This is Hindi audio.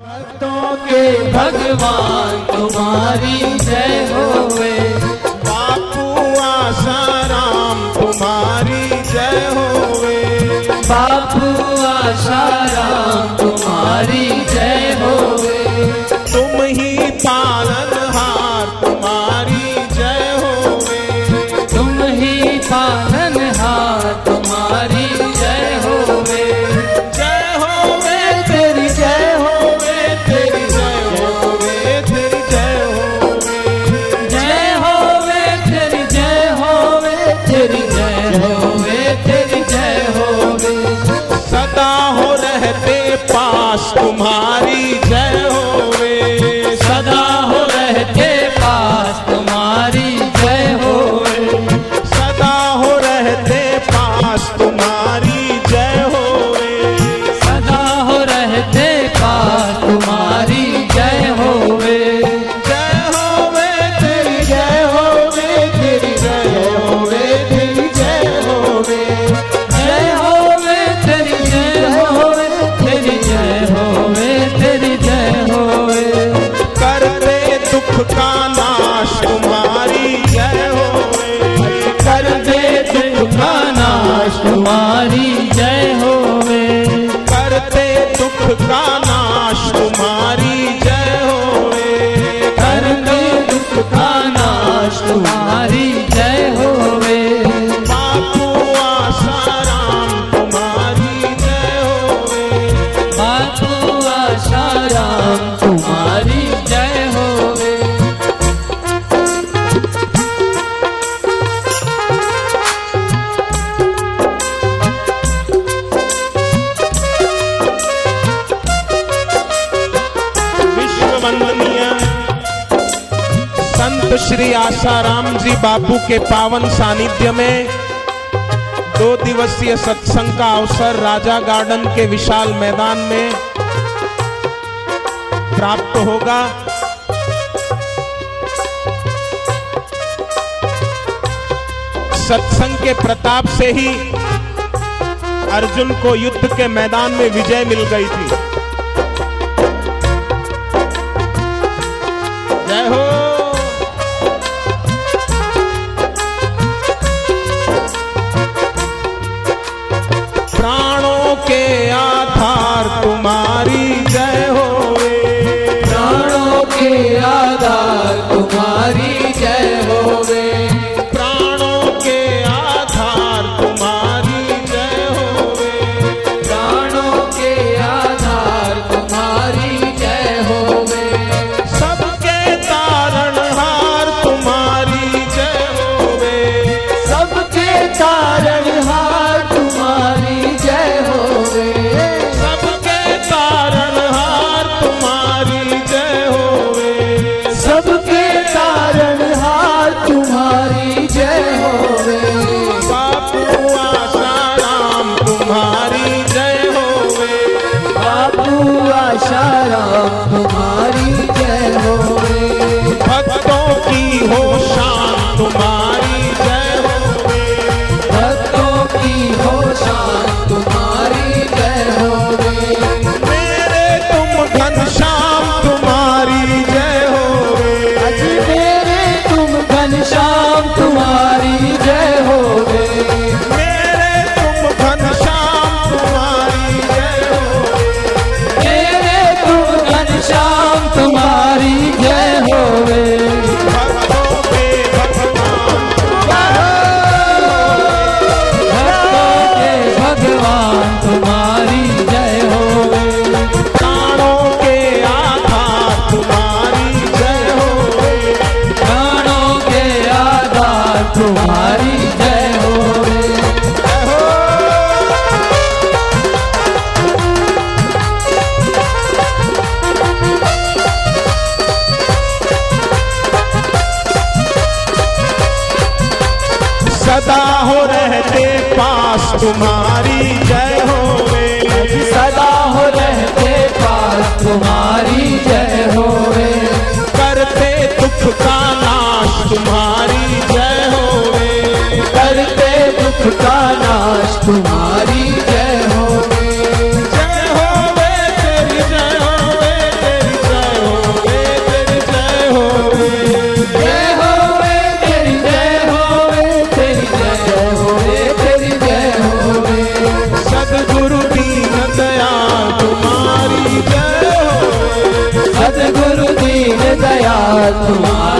भक्तों के भगवान तुम्हारी जय होवे। बापू आसाराम तुम्हारी जय होवे। बापू आसाराम तुम्हारी जय संत श्री आसाराम जी बापू के पावन सानिध्य में दो दिवसीय सत्संग का अवसर राजा गार्डन के विशाल मैदान में प्राप्त होगा। सत्संग के प्रताप से ही अर्जुन को युद्ध के मैदान में विजय मिल गई थी। तुम्हारी जय हो भक्तों की हो सदा हो रहते पास तुम्हारी जय हो सदा हो रहते पास तुम्हारी जय हो तुम्हारी